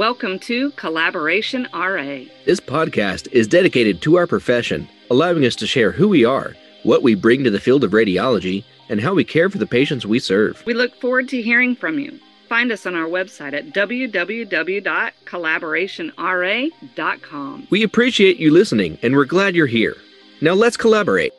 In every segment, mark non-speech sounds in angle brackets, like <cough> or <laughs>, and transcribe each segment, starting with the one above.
Welcome to Collaboration RA. This podcast is dedicated to our profession, allowing us to share who we are, what we bring to the field of radiology, and how we care for the patients we serve. We look forward to hearing from you. Find us on our website at www.collaborationra.com. We appreciate you listening, and we're glad you're here. Now let's collaborate.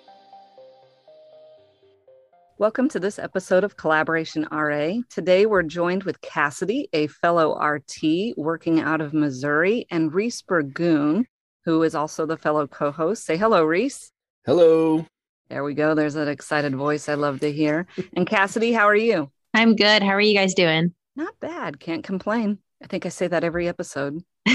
Welcome to this episode of Collaboration RA. Today we're joined with Cassidy, a fellow RT working out of Missouri, and Reece Burgoon, who is also the fellow co host. Say hello, Reece. Hello. There we go. There's that excited voice I love to hear. And Cassidy, how are you? I'm good. How are you guys doing? Not bad. Can't complain. I think I say that every episode. <laughs>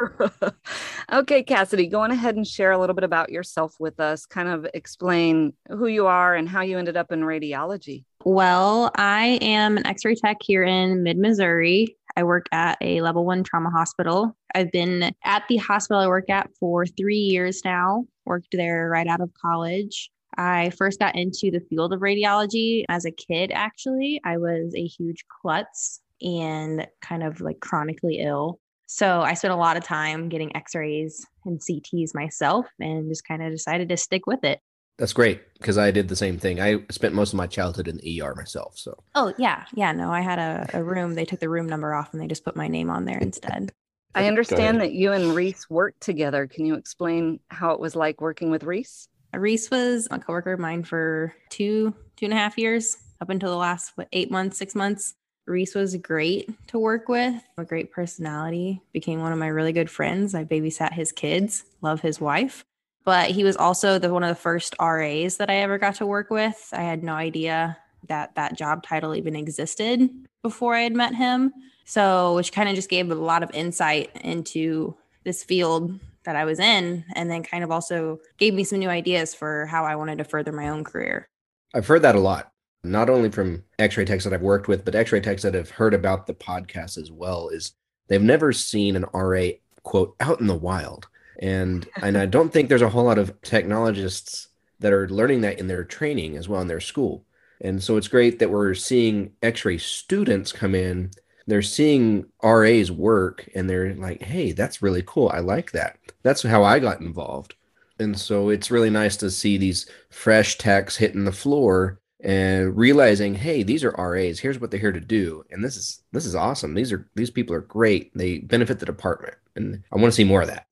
<laughs> okay, Cassidy, go on ahead and share a little bit about yourself with us. Kind of explain who you are and how you ended up in radiology. Well, I am an x ray tech here in mid Missouri. I work at a level one trauma hospital. I've been at the hospital I work at for three years now, worked there right out of college. I first got into the field of radiology as a kid, actually. I was a huge klutz and kind of like chronically ill. So I spent a lot of time getting x rays and CTs myself and just kind of decided to stick with it. That's great because I did the same thing. I spent most of my childhood in the ER myself. So, oh, yeah. Yeah. No, I had a, a room. They took the room number off and they just put my name on there instead. I understand that you and Reece worked together. Can you explain how it was like working with Reece? Reece was a coworker of mine for two, two and a half years, up until the last what, eight months, six months. Reece was great to work with, a great personality, became one of my really good friends. I babysat his kids, love his wife. But he was also the one of the first RAs that I ever got to work with. I had no idea that that job title even existed before I had met him. So, which kind of just gave a lot of insight into this field that I was in, and then kind of also gave me some new ideas for how I wanted to further my own career. I've heard that a lot not only from x-ray techs that I've worked with, but x-ray techs that have heard about the podcast as well, is they've never seen an RA quote out in the wild. And <laughs> and I don't think there's a whole lot of technologists that are learning that in their training as well in their school. And so it's great that we're seeing x-ray students come in, they're seeing RAs work and they're like, "Hey, that's really cool. I like that." That's how I got involved. And so it's really nice to see these fresh techs hitting the floor and realizing hey these are ras here's what they're here to do and this is this is awesome. These are these people are great. They benefit the department and i want to see more of that.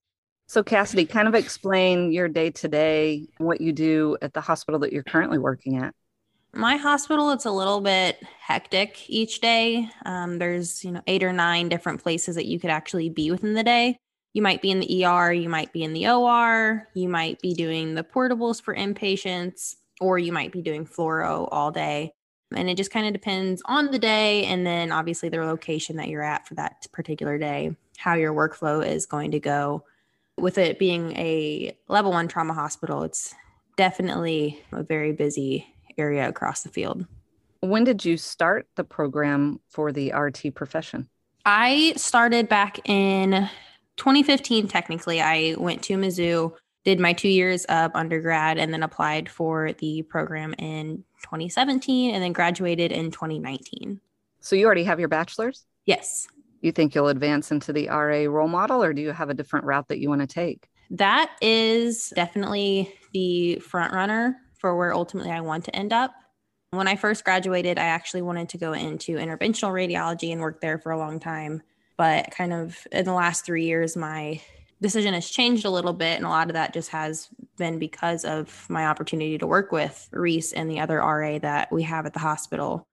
So cassidy kind of explain your day to day what you do at the hospital that you're currently working at. My hospital it's a little bit hectic each day. Um, there's you know eight or nine different places that you could actually be within the day. You might be in the er you might be in the or you might be doing the portables for inpatients or you might be doing fluoro all day. And it just kind of depends on the day and then obviously the location that you're at for that particular day, how your workflow is going to go. With it being a level one trauma hospital, it's definitely a very busy area across the field. When did you start the program for the RT profession? I started back in 2015, technically. I went to Mizzou did my two years of undergrad and then applied for the program in 2017 and then graduated in 2019. So you already have your bachelor's? Yes. You think you'll advance into the RA role model or do you have a different route that you want to take? That is definitely the front runner for where ultimately I want to end up. When I first graduated, I actually wanted to go into interventional radiology and work there for a long time. But kind of in the last three years, my decision has changed a little bit. And a lot of that just has been because of my opportunity to work with Reece and the other RA that we have at the hospital,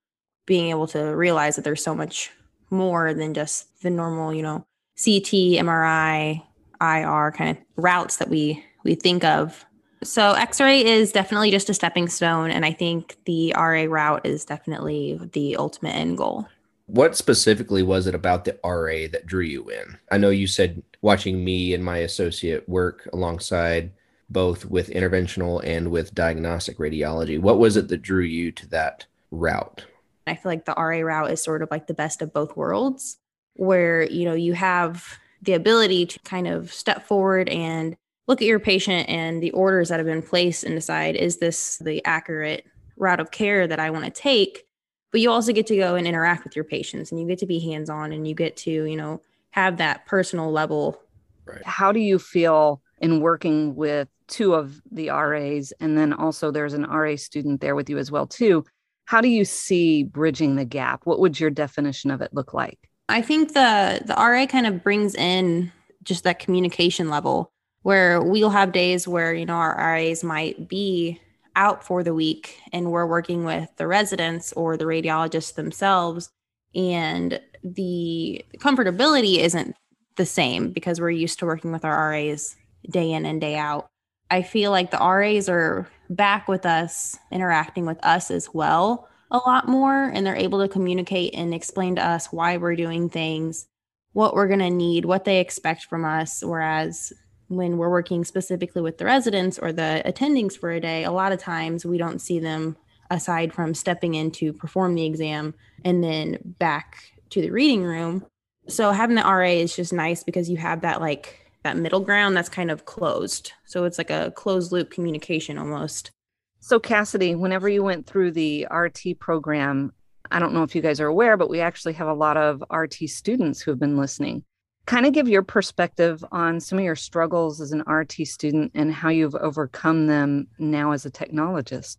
being able to realize that there's so much more than just the normal, you know, CT, MRI, IR kind of routes that we we think of. So X-ray is definitely just a stepping stone and I think the RA route is definitely the ultimate end goal. What specifically was it about the RA that drew you in? I know you said watching me and my associate work alongside both with interventional and with diagnostic radiology. What was it that drew you to that route? I feel like the RA route is sort of like the best of both worlds, where you know you have the ability to kind of step forward and look at your patient and the orders that have been placed and decide is this the accurate route of care that I want to take but you also get to go and interact with your patients and you get to be hands on and you get to you know have that personal level. Right. How do you feel in working with two of the RAs and then also there's an RA student there with you as well too? How do you see bridging the gap? What would your definition of it look like? I think the the RA kind of brings in just that communication level where we'll have days where you know our RAs might be out for the week and we're working with the residents or the radiologists themselves and the comfortability isn't the same because we're used to working with our RAs day in and day out. I feel like the RAs are back with us, interacting with us as well a lot more, and they're able to communicate and explain to us why we're doing things, what we're going to need, what they expect from us. Whereas when we're working specifically with the residents or the attendings for a day, a lot of times we don't see them aside from stepping in to perform the exam and then back to the reading room. So having the RA is just nice because you have that like that middle ground that's kind of closed. So it's like a closed loop communication almost. So Cassidy, whenever you went through the RT program, I don't know if you guys are aware, but we actually have a lot of RT students who have been listening kind of give your perspective on some of your struggles as an RT student and how you've overcome them now as a technologist.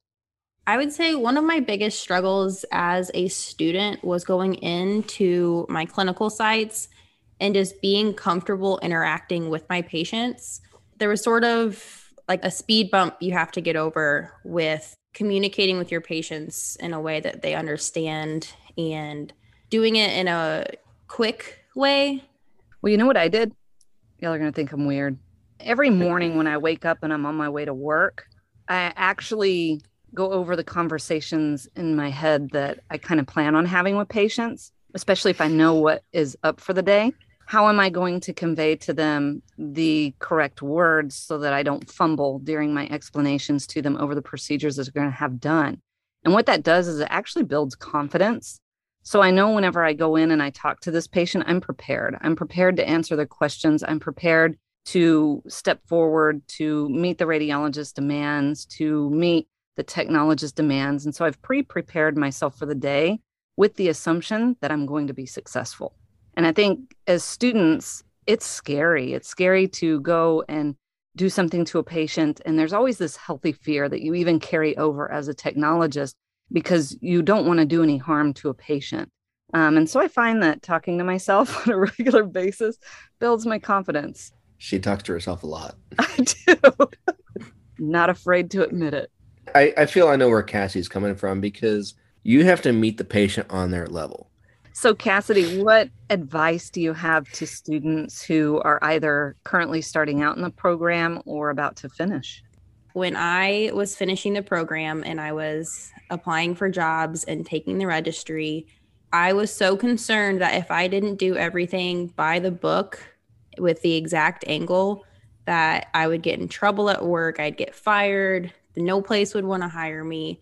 I would say one of my biggest struggles as a student was going into my clinical sites and just being comfortable interacting with my patients. There was sort of like a speed bump you have to get over with communicating with your patients in a way that they understand and doing it in a quick way well, you know what I did? Y'all are going to think I'm weird. Every morning when I wake up and I'm on my way to work, I actually go over the conversations in my head that I kind of plan on having with patients, especially if I know what is up for the day. How am I going to convey to them the correct words so that I don't fumble during my explanations to them over the procedures that they're going to have done? And what that does is it actually builds confidence so I know whenever I go in and I talk to this patient, I'm prepared. I'm prepared to answer their questions. I'm prepared to step forward to meet the radiologist demands, to meet the technologist demands. And so I've pre prepared myself for the day with the assumption that I'm going to be successful. And I think as students, it's scary. It's scary to go and do something to a patient. And there's always this healthy fear that you even carry over as a technologist because you don't want to do any harm to a patient. Um, and so I find that talking to myself <laughs> on a regular basis builds my confidence. She talks to herself a lot. <laughs> I do. <laughs> Not afraid to admit it. I, I feel I know where Cassie's coming from because you have to meet the patient on their level. So, Cassidy, what advice do you have to students who are either currently starting out in the program or about to finish? When I was finishing the program and I was applying for jobs and taking the registry, I was so concerned that if I didn't do everything by the book with the exact angle, that I would get in trouble at work, I'd get fired, no place would want to hire me.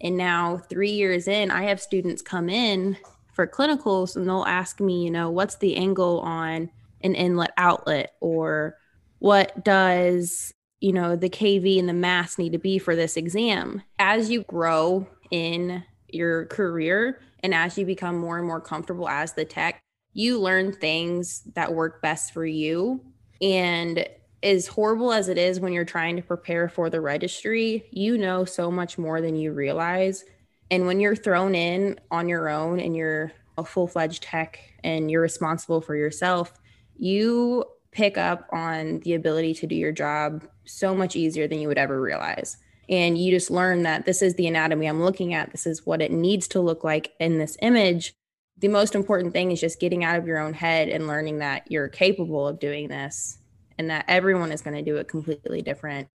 And now, three years in, I have students come in for clinicals and they'll ask me, you know, what's the angle on an inlet outlet? Or what does you know the kv and the mass need to be for this exam? As you grow in your career and as you become more and more comfortable as the tech you learn things that work best for you. And as horrible as it is when you're trying to prepare for the registry you know so much more than you realize and when you're thrown in on your own and you're a full-fledged tech and you're responsible for yourself you pick up on the ability to do your job so much easier than you would ever realize. And you just learn that this is the anatomy I'm looking at. This is what it needs to look like in this image. The most important thing is just getting out of your own head and learning that you're capable of doing this and that everyone is going to do it completely different.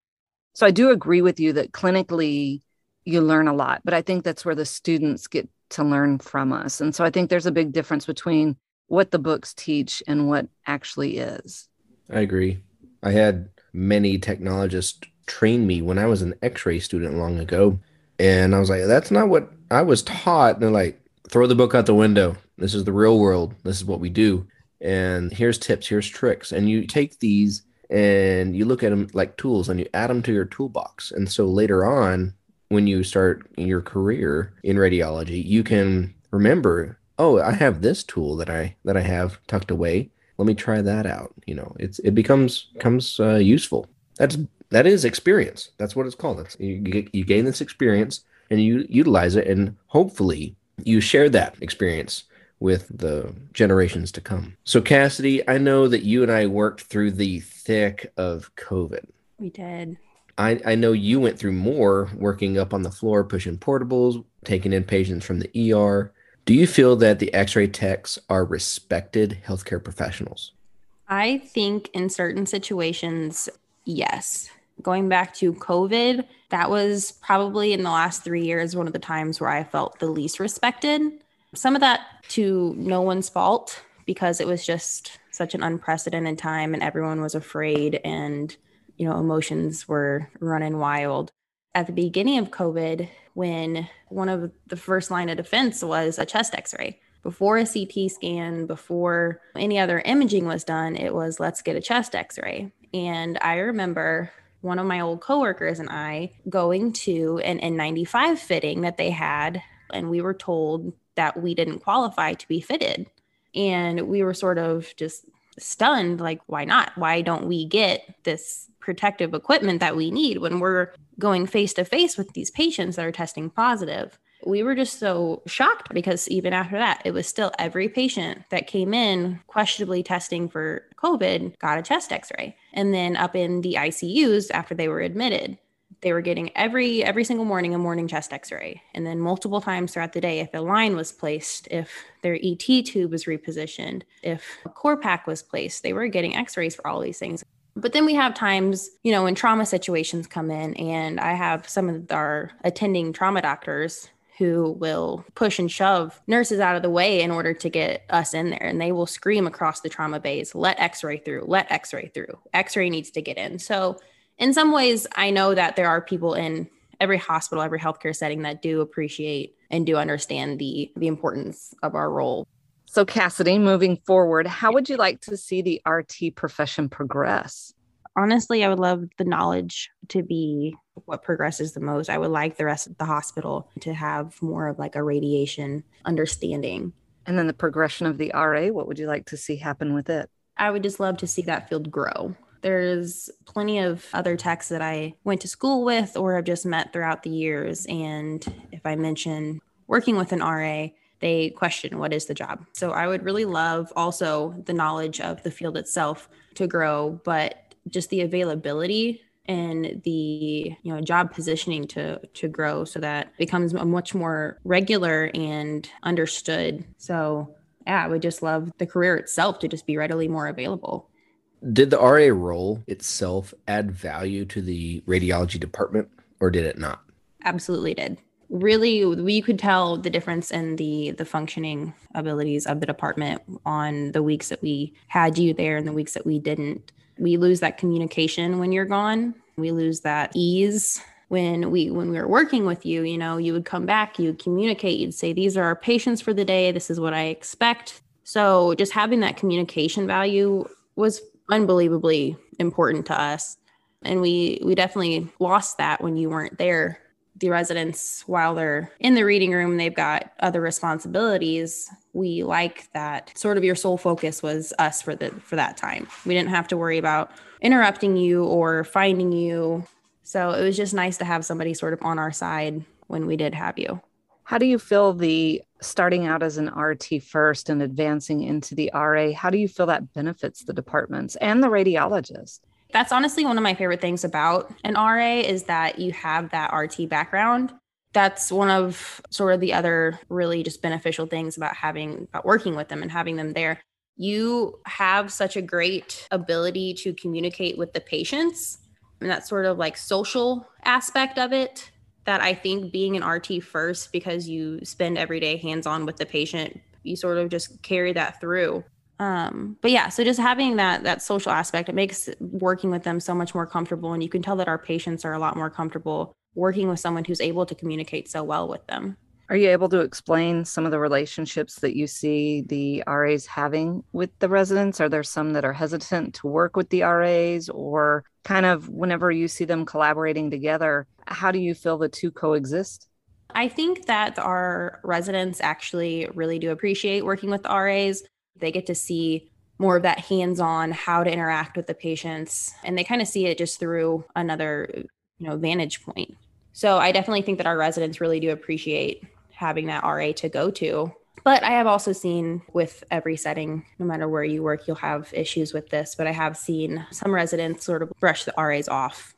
So I do agree with you that clinically you learn a lot, but I think that's where the students get to learn from us. And so I think there's a big difference between what the books teach and what actually is. I agree. I had many technologists train me when I was an x-ray student long ago. And I was like, that's not what I was taught. And they're like, throw the book out the window. This is the real world. This is what we do. And here's tips, here's tricks. And you take these and you look at them like tools and you add them to your toolbox. And so later on, when you start your career in radiology, you can remember, oh, I have this tool that I that I have tucked away let me try that out. You know, it's it becomes becomes uh, useful. That's that is experience. That's what it's called. That's you, you gain this experience and you utilize it, and hopefully you share that experience with the generations to come. So, Cassidy, I know that you and I worked through the thick of COVID. We did. I, I know you went through more working up on the floor, pushing portables, taking in patients from the ER. Do you feel that the x ray techs are respected healthcare professionals? I think in certain situations, yes. Going back to COVID, that was probably in the last three years one of the times where I felt the least respected. Some of that to no one's fault because it was just such an unprecedented time and everyone was afraid and you know emotions were running wild. At the beginning of covid when one of the first line of defense was a chest x-ray before a ct scan before any other imaging was done it was let's get a chest x-ray. And i remember one of my old coworkers and i going to an n95 fitting that they had and we were told that we didn't qualify to be fitted. And we were sort of just stunned like, why not? Why don't we get this protective equipment that we need when we're going face to face with these patients that are testing positive? We were just so shocked because even after that, it was still every patient that came in questionably testing for COVID got a chest x ray. And then up in the ICUs after they were admitted, they were getting every every single morning a morning chest x-ray and then multiple times throughout the day if a line was placed if their et tube was repositioned if a Corpak was placed they were getting x-rays for all these things but then we have times you know when trauma situations come in and i have some of our attending trauma doctors who will push and shove nurses out of the way in order to get us in there. And they will scream across the trauma bays, let x ray through, let x ray through, x ray needs to get in. So in some ways, I know that there are people in every hospital, every healthcare setting that do appreciate and do understand the the importance of our role. So Cassidy, moving forward, how would you like to see the RT profession progress? Honestly, I would love the knowledge to be what progresses the most. I would like the rest of the hospital to have more of like a radiation understanding. And then the progression of the RA, what would you like to see happen with it? I would just love to see that field grow. There's plenty of other techs that I went to school with or have just met throughout the years. And if I mention working with an RA, they question what is the job. So I would really love also the knowledge of the field itself to grow, but just the availability and the you know job positioning to to grow so that becomes a much more regular and understood so yeah i would just love the career itself to just be readily more available did the RA role itself add value to the radiology department or did it not? Absolutely did. Really, we could tell the difference in the the functioning abilities of the department on the weeks that we had you there and the weeks that we didn't. We lose that communication when you're gone. We lose that ease when we when we were working with you you know you would come back you would communicate you'd say these are our patients for the day this is what i expect so just having that communication value was unbelievably important to us. And we we definitely lost that when you weren't there. The residents, while they're in the reading room, they've got other responsibilities. We like that sort of your sole focus was us for the for that time. We didn't have to worry about interrupting you or finding you. So it was just nice to have somebody sort of on our side when we did have you. How do you feel the starting out as an RT first and advancing into the RA? How do you feel that benefits the departments and the radiologist? That's honestly one of my favorite things about an RA is that you have that RT background. That's one of sort of the other really just beneficial things about having about working with them and having them there. You have such a great ability to communicate with the patients and that sort of like social aspect of it that I think being an RT first, because you spend every day hands on with the patient, you sort of just carry that through. Um, but yeah, so just having that that social aspect, it makes working with them so much more comfortable, and you can tell that our patients are a lot more comfortable working with someone who's able to communicate so well with them. Are you able to explain some of the relationships that you see the RAs having with the residents? Are there some that are hesitant to work with the RAs, or kind of whenever you see them collaborating together, how do you feel the two coexist? I think that our residents actually really do appreciate working with the RAs. They get to see more of that hands on how to interact with the patients. And they kind of see it just through another, you know, vantage point. So I definitely think that our residents really do appreciate having that RA to go to. But I have also seen with every setting, no matter where you work, you'll have issues with this. But I have seen some residents sort of brush the RAs off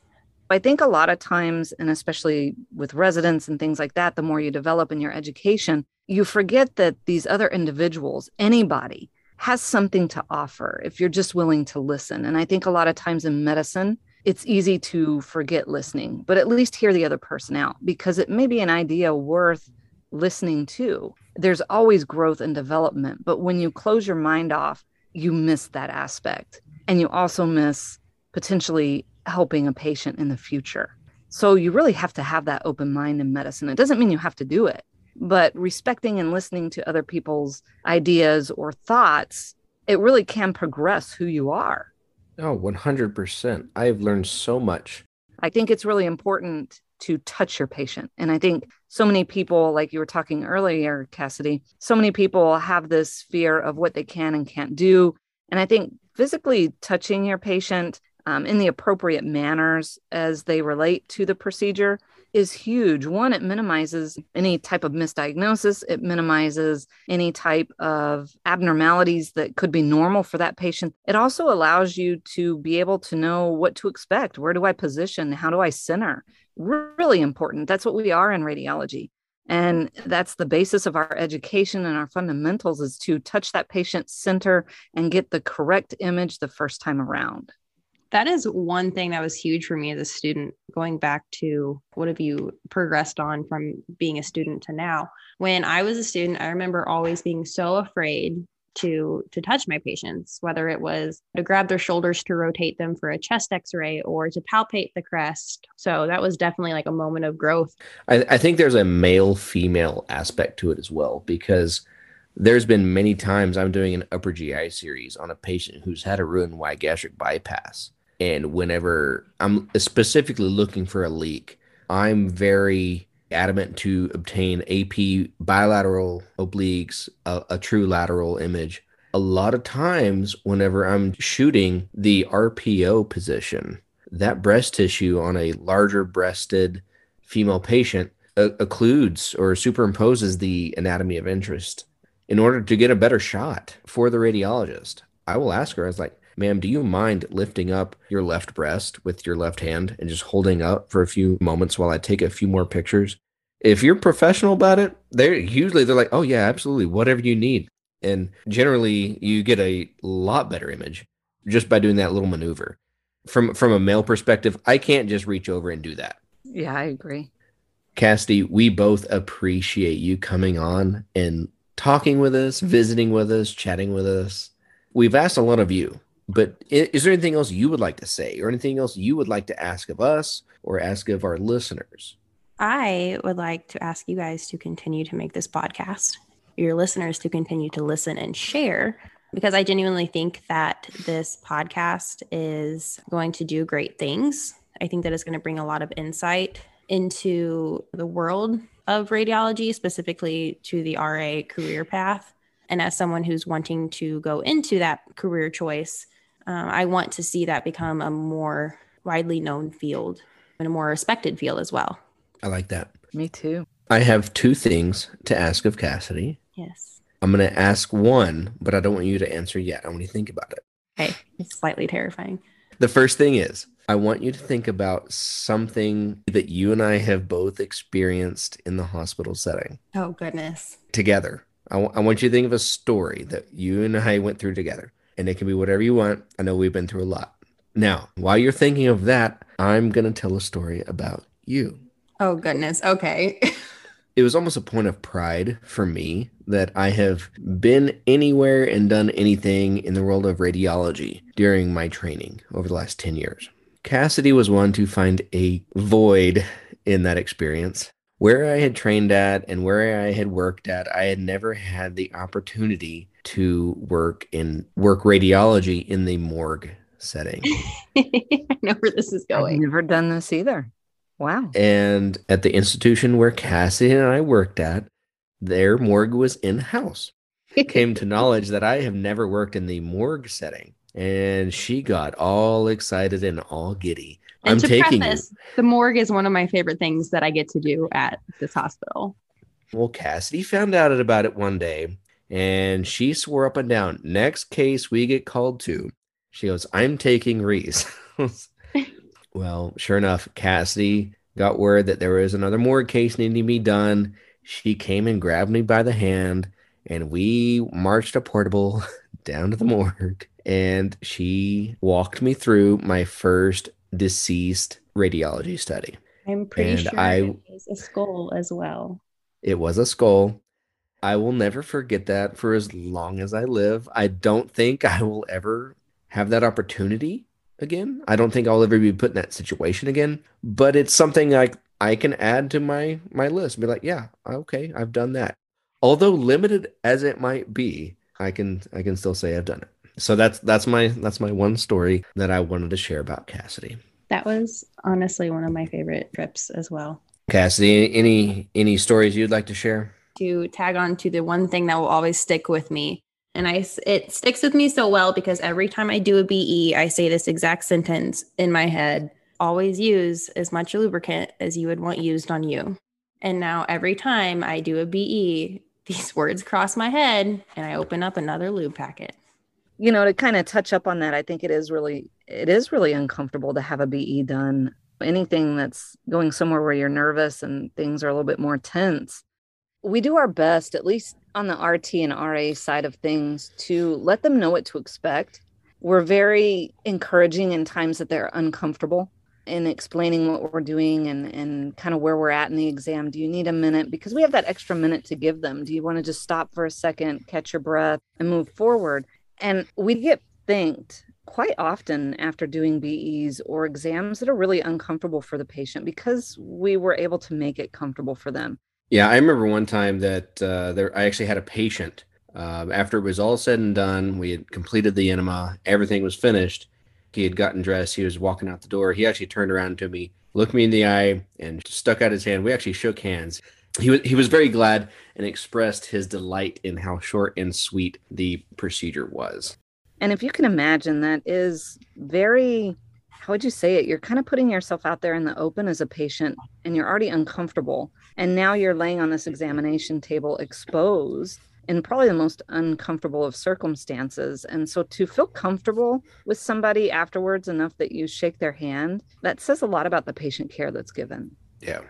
I think a lot of times, and especially with residents and things like that, the more you develop in your education, you forget that these other individuals, anybody, has something to offer if you're just willing to listen. And I think a lot of times in medicine, it's easy to forget listening, but at least hear the other person out because it may be an idea worth listening to. There's always growth and development, but when you close your mind off, you miss that aspect. And you also miss potentially helping a patient in the future. So you really have to have that open mind in medicine. It doesn't mean you have to do it, but respecting and listening to other people's ideas or thoughts, it really can progress who you are. Oh, 100%. I've learned so much. I think it's really important to touch your patient. And I think so many people, like you were talking earlier, Cassidy, so many people have this fear of what they can and can't do. And I think physically touching your patient um, in the appropriate manners as they relate to the procedure is huge. One, it minimizes any type of misdiagnosis, it minimizes any type of abnormalities that could be normal for that patient. It also allows you to be able to know what to expect. Where do I position? How do I center? Really important. That's what we are in radiology. And that's the basis of our education and our fundamentals is to touch that patient center and get the correct image the first time around that is one thing that was huge for me as a student going back to what have you progressed on from being a student to now. When i was a student i remember always being so afraid to to touch my patients whether it was to grab their shoulders to rotate them for a chest x-ray or to palpate the crest. So that was definitely like a moment of growth. I, I think there's a male female aspect to it as well because there's been many times i'm doing an upper gi series on a patient who's had a Roux-en-Y gastric bypass and whenever I'm specifically looking for a leak, I'm very adamant to obtain AP bilateral obliques, a, a true lateral image. A lot of times, whenever I'm shooting the RPO position, that breast tissue on a larger breasted female patient occludes or superimposes the anatomy of interest. In order to get a better shot for the radiologist, I will ask her, I was like, ma'am, do you mind lifting up your left breast with your left hand and just holding up for a few moments while I take a few more pictures? If you're professional about it, they're usually they're like, oh yeah, absolutely, whatever you need. And generally you get a lot better image just by doing that little maneuver. From from a male perspective, I can't just reach over and do that. Yeah, I agree. Cassidy, we both appreciate you coming on and talking with us, visiting with us, chatting with us. We've asked a lot of you but is there anything else you would like to say or anything else you would like to ask of us or ask of our listeners? I would like to ask you guys to continue to make this podcast, your listeners to continue to listen and share, because I genuinely think that this podcast is going to do great things. I think that it's going to bring a lot of insight into the world of radiology, specifically to the RA career path. And as someone who's wanting to go into that career choice, um, I want to see that become a more widely known field and a more respected field as well. I like that. Me too. I have two things to ask of Cassidy. Yes. I'm going to ask one, but I don't want you to answer yet. I want you to think about it. Okay. It's slightly terrifying. The first thing is I want you to think about something that you and I have both experienced in the hospital setting. Oh, goodness. Together. I, w- I want you to think of a story that you and I went through together and it can be whatever you want. I know we've been through a lot. Now, while you're thinking of that, I'm going to tell a story about you. Oh, goodness. Okay. <laughs> it was almost a point of pride for me that I have been anywhere and done anything in the world of radiology during my training over the last 10 years. Cassidy was one to find a void in that experience. Where I had trained at and where I had worked at, I had never had the opportunity to work in work radiology in the morgue setting. <laughs> I know where this is going. I've never done this either. Wow. And at the institution where Cassie and I worked at, their morgue was in house. <laughs> came to knowledge that I have never worked in the morgue setting. And she got all excited and all giddy. And I'm to taking preface, the morgue is one of my favorite things that I get to do at this hospital. Well, Cassidy found out about it one day and she swore up and down, next case we get called to, she goes, I'm taking Reece. <laughs> well, sure enough, Cassidy got word that there was another morgue case needing to be done. She came and grabbed me by the hand, and we marched a portable <laughs> down to the morgue. And she walked me through my first deceased radiology study. I'm pretty And sure I- was a skull as well. It was a skull. I will never forget that for as long as I live. I don't think I will ever have that opportunity again. I don't think I'll ever be put in that situation again. But it's something I I can add to my my list. Be like, yeah, okay, I've done that. Although limited as it might be, I can I can still say I've done it. So that's that's my that's my one story that I wanted to share about Cassidy. That was honestly one of my favorite trips as well. Cassidy, any any stories you'd like to share? to tag on to the one thing that will always stick with me. And I it sticks with me so well because every time I do a BE, I say this exact sentence in my head. Always use as much lubricant as you would want used on you. And now every time I do a BE, <laughs> these words cross my head and I open up another lube packet. You know to kind of touch up on that i think it is really it is really uncomfortable to have a be done. Anything that's going somewhere where you're nervous and things are a little bit more tense we do our best at least on the rt and ra side of things to let them know what to expect. We're very encouraging in times that they're uncomfortable in explaining what we're doing and and kind of where we're at in the exam. Do you need a minute? Because we have that extra minute to give them. Do you want to just stop for a second catch your breath and move forward and we get thanked quite often after doing BEs or exams that are really uncomfortable for the patient because we were able to make it comfortable for them. Yeah, I remember one time that uh, there I actually had a patient. Uh, after it was all said and done, we had completed the enema, everything was finished. He had gotten dressed. He was walking out the door. He actually turned around to me, looked me in the eye, and stuck out his hand. We actually shook hands. He was he was very glad and expressed his delight in how short and sweet the procedure was. And if you can imagine, that is very, how would you say it? You're kind of putting yourself out there in the open as a patient and you're already uncomfortable. And now you're laying on this examination table exposed in probably the most uncomfortable of circumstances. And so to feel comfortable with somebody afterwards enough that you shake their hand, that says a lot about the patient care that's given. Yeah.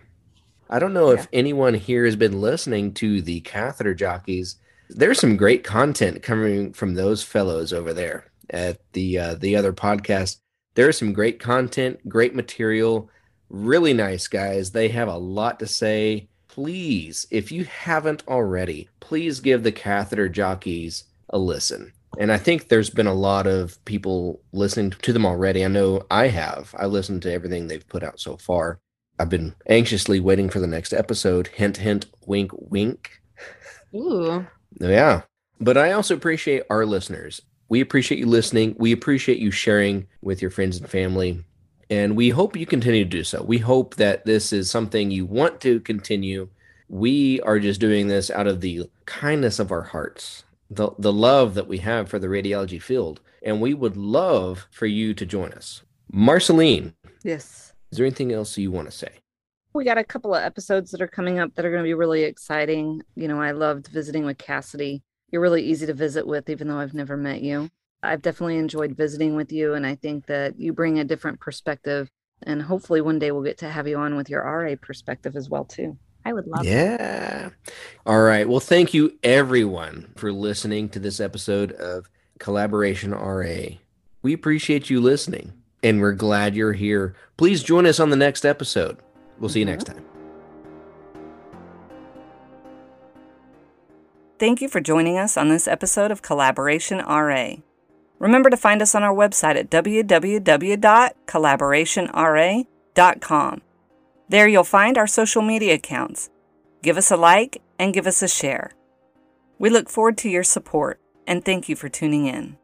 I don't know if anyone here has been listening to the catheter jockeys. There's some great content coming from those fellows over there at the uh, the other podcast. There's some great content, great material, really nice guys. They have a lot to say. Please, if you haven't already, please give the catheter jockeys a listen. And I think there's been a lot of people listening to them already. I know I have. I listened to everything they've put out so far. I've been anxiously waiting for the next episode. Hint, hint, wink, wink. Ooh. Yeah. But I also appreciate our listeners. We appreciate you listening. We appreciate you sharing with your friends and family. And we hope you continue to do so. We hope that this is something you want to continue. We are just doing this out of the kindness of our hearts, the, the love that we have for the radiology field. And we would love for you to join us. Marcelene, Yes. Is there anything else you want to say? We got a couple of episodes that are coming up that are going to be really exciting. You know, I loved visiting with Cassidy. You're really easy to visit with, even though I've never met you. I've definitely enjoyed visiting with you, and I think that you bring a different perspective. And hopefully, one day we'll get to have you on with your RA perspective as well, too. I would love that. Yeah. All right. Well, thank you everyone for listening to this episode of Collaboration RA. We appreciate you listening and we're glad you're here. Please join us on the next episode. We'll see you next mm-hmm. time. Thank you for joining us on this episode of Collaboration RA. Remember to find us on our website at www.collaborationra.com. There you'll find our social media accounts. Give us a like and give us a share. We look forward to your support and thank you for tuning in.